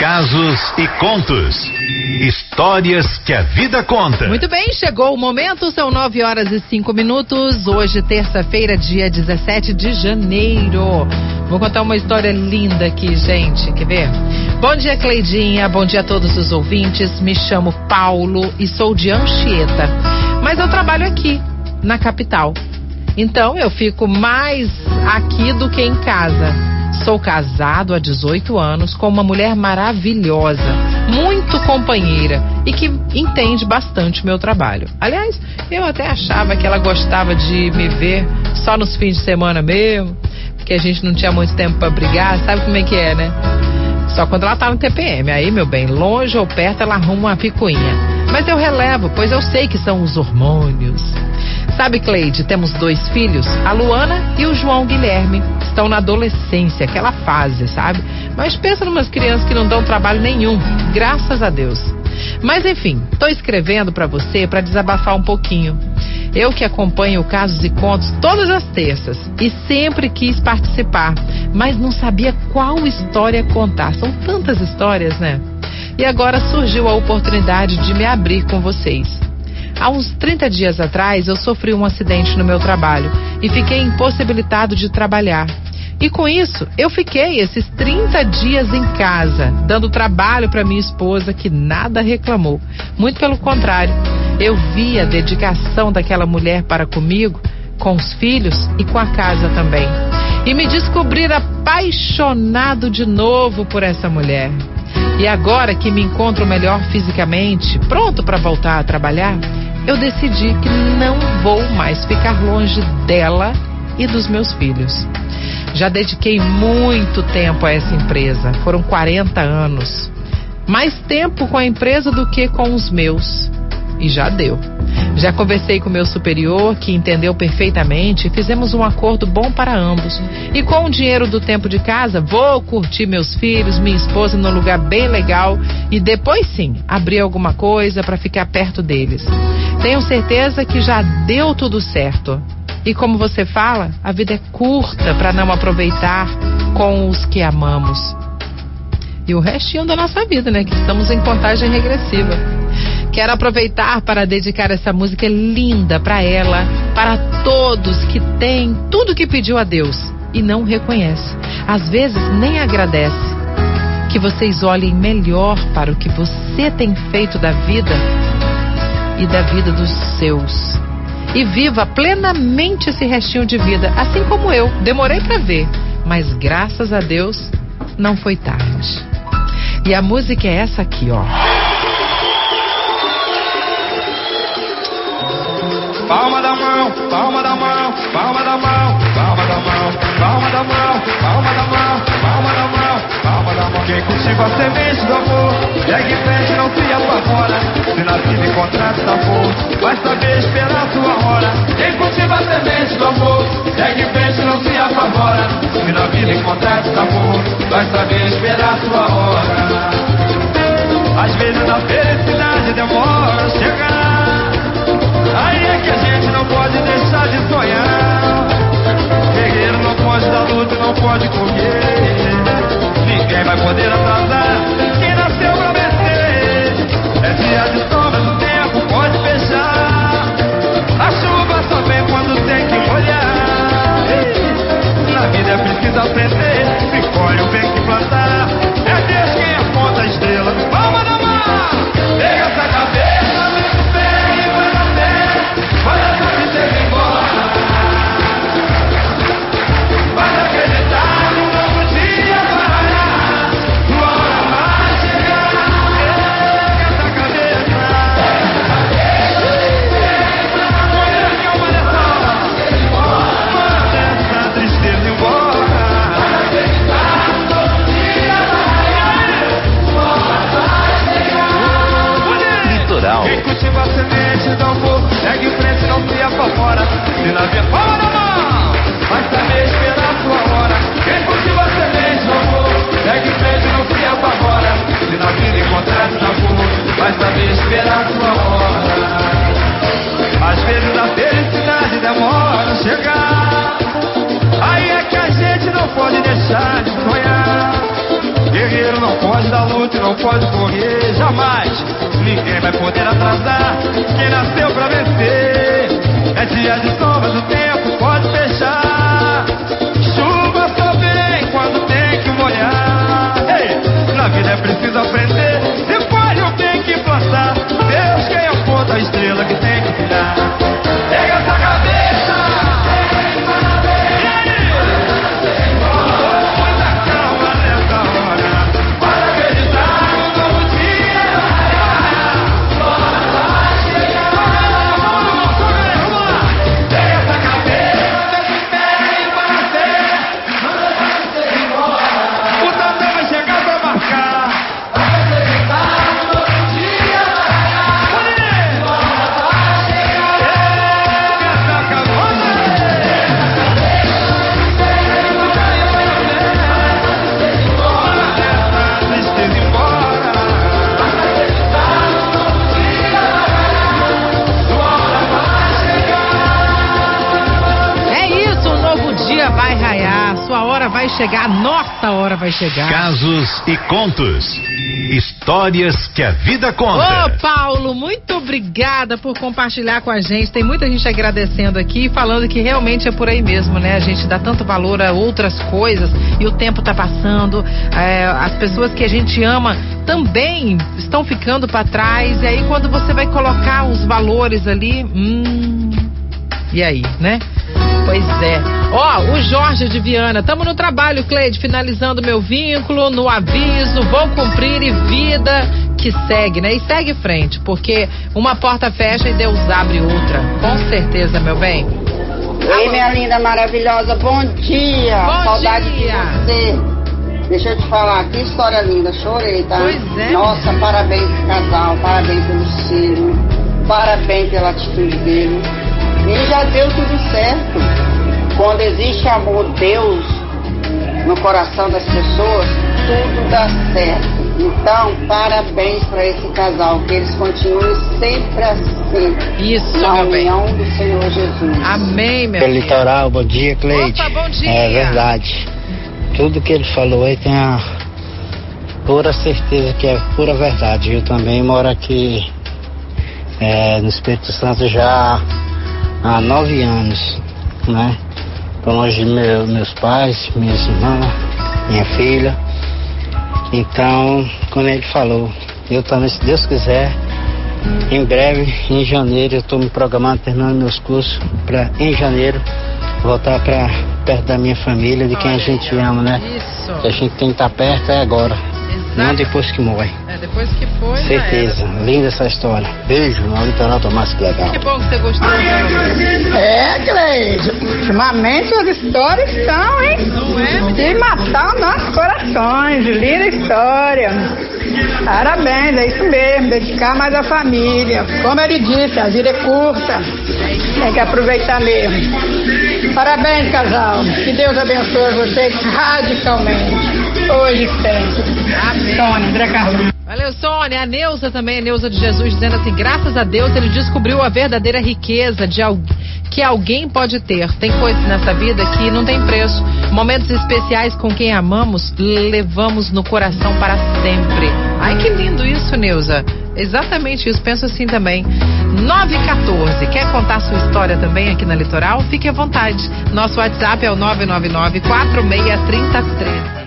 casos e contos. Histórias que a vida conta. Muito bem, chegou o momento, são nove horas e cinco minutos. Hoje, terça-feira, dia 17 de janeiro. Vou contar uma história linda aqui, gente. Quer ver? Bom dia, Cleidinha. Bom dia a todos os ouvintes. Me chamo Paulo e sou de Anchieta. Mas eu trabalho aqui, na capital. Então eu fico mais aqui do que em casa. Sou casado há 18 anos com uma mulher maravilhosa, muito companheira e que entende bastante o meu trabalho. Aliás, eu até achava que ela gostava de me ver só nos fins de semana mesmo, porque a gente não tinha muito tempo para brigar, sabe como é que é, né? Só quando ela tá no TPM. Aí, meu bem, longe ou perto, ela arruma uma picuinha. Mas eu relevo, pois eu sei que são os hormônios. Sabe, Cleide, temos dois filhos, a Luana e o João Guilherme. Estão na adolescência, aquela fase, sabe? Mas pensa numas crianças que não dão trabalho nenhum, graças a Deus. Mas enfim, tô escrevendo para você para desabafar um pouquinho. Eu que acompanho casos e contos todas as terças e sempre quis participar, mas não sabia qual história contar. São tantas histórias, né? E agora surgiu a oportunidade de me abrir com vocês. Há uns 30 dias atrás, eu sofri um acidente no meu trabalho e fiquei impossibilitado de trabalhar. E com isso, eu fiquei esses 30 dias em casa, dando trabalho para minha esposa, que nada reclamou. Muito pelo contrário, eu vi a dedicação daquela mulher para comigo, com os filhos e com a casa também. E me descobri apaixonado de novo por essa mulher. E agora que me encontro melhor fisicamente, pronto para voltar a trabalhar, eu decidi que não vou mais ficar longe dela e dos meus filhos. Já dediquei muito tempo a essa empresa, foram 40 anos. Mais tempo com a empresa do que com os meus. E já deu. Já conversei com meu superior, que entendeu perfeitamente, e fizemos um acordo bom para ambos. E com o dinheiro do tempo de casa, vou curtir meus filhos, minha esposa num lugar bem legal e depois sim, abrir alguma coisa para ficar perto deles. Tenho certeza que já deu tudo certo. E como você fala, a vida é curta para não aproveitar com os que amamos. E o restinho da nossa vida, né? Que estamos em contagem regressiva. Quero aproveitar para dedicar essa música linda para ela, para todos que têm tudo que pediu a Deus e não reconhece. Às vezes nem agradece. Que vocês olhem melhor para o que você tem feito da vida e da vida dos seus. E viva plenamente esse restinho de vida, assim como eu. Demorei para ver, mas graças a Deus não foi tarde. E a música é essa aqui, ó. Palma da mão, palma da mão, palma da mão, palma da mão, palma da mão, palma da mão, palma da mão, palma da mão. Quem cultiva a semente do amor, segue em frente, não se apavora. Se na vida encontrar sabor, vai saber esperar semente do amor, segue em frente, não se apavora. Se na vida encontrar sabor, vai saber esperar sua hora. Às vezes a felicidade demora a chegar. Aí é que a gente não pode deixar de sonhar. Ninguém vai poder atrasar quem nasceu vai raiar, sua hora vai chegar, nossa hora vai chegar. Casos e contos. Histórias que a vida conta. Ô, Paulo, muito obrigada por compartilhar com a gente. Tem muita gente agradecendo aqui, falando que realmente é por aí mesmo, né? A gente dá tanto valor a outras coisas e o tempo tá passando. é, as pessoas que a gente ama também estão ficando para trás. E aí, quando você vai colocar os valores ali, hum. E aí, né? Pois é. Ó, o Jorge de Viana, tamo no trabalho, Cleide, finalizando meu vínculo, no aviso, vou cumprir e vida que segue, né? E segue frente, porque uma porta fecha e Deus abre outra. Com certeza, meu bem. Ei, minha linda maravilhosa, bom dia! Bom Saudade dia. de você. Deixa eu te falar, que história linda, chorei, tá? Pois é. Nossa, parabéns pro casal, parabéns pelo filho, parabéns pela atitude dele. E já deu tudo certo. Quando existe amor, Deus, no coração das pessoas, tudo dá certo. Então, parabéns para esse casal, que eles continuem sempre assim, Isso, na bem. união do Senhor Jesus. Amém, meu Pelo litoral, bom dia, Cleide. Opa, bom dia. É verdade. Tudo que ele falou aí tem a pura certeza que é pura verdade. Eu também moro aqui é, no Espírito Santo já há nove anos, né? Tô longe de meu- meus pais, minhas irmãs, minha filha. Então, quando ele falou, eu também, se Deus quiser, em breve, em janeiro, eu estou me programando, terminando meus cursos, para em janeiro voltar para perto da minha família, de quem a gente ama, né? Isso. Que a gente tem que estar perto é agora, não depois que morre. É, depois que foi, Certeza, linda essa história. Beijo, no litoral Tomás, que legal. Que bom que você gostou. Ultimamente as histórias estão, hein? De matar nossos corações. Linda história. Parabéns, é isso mesmo. Dedicar mais à família. Como ele disse, a vida é curta. Tem que aproveitar mesmo. Parabéns, casal. Que Deus abençoe vocês radicalmente. Hoje sempre. Amém. Sônia, André Carlos. Valeu, Sônia. A Neuza também, a Neuza de Jesus, dizendo assim: graças a Deus ele descobriu a verdadeira riqueza de al... que alguém pode ter. Tem coisas nessa vida que não tem preço. Momentos especiais com quem amamos, levamos no coração para sempre. Ai, que lindo isso, Neuza. Exatamente isso, penso assim também. 914. Quer contar sua história também aqui na Litoral? Fique à vontade. Nosso WhatsApp é o 999 463013.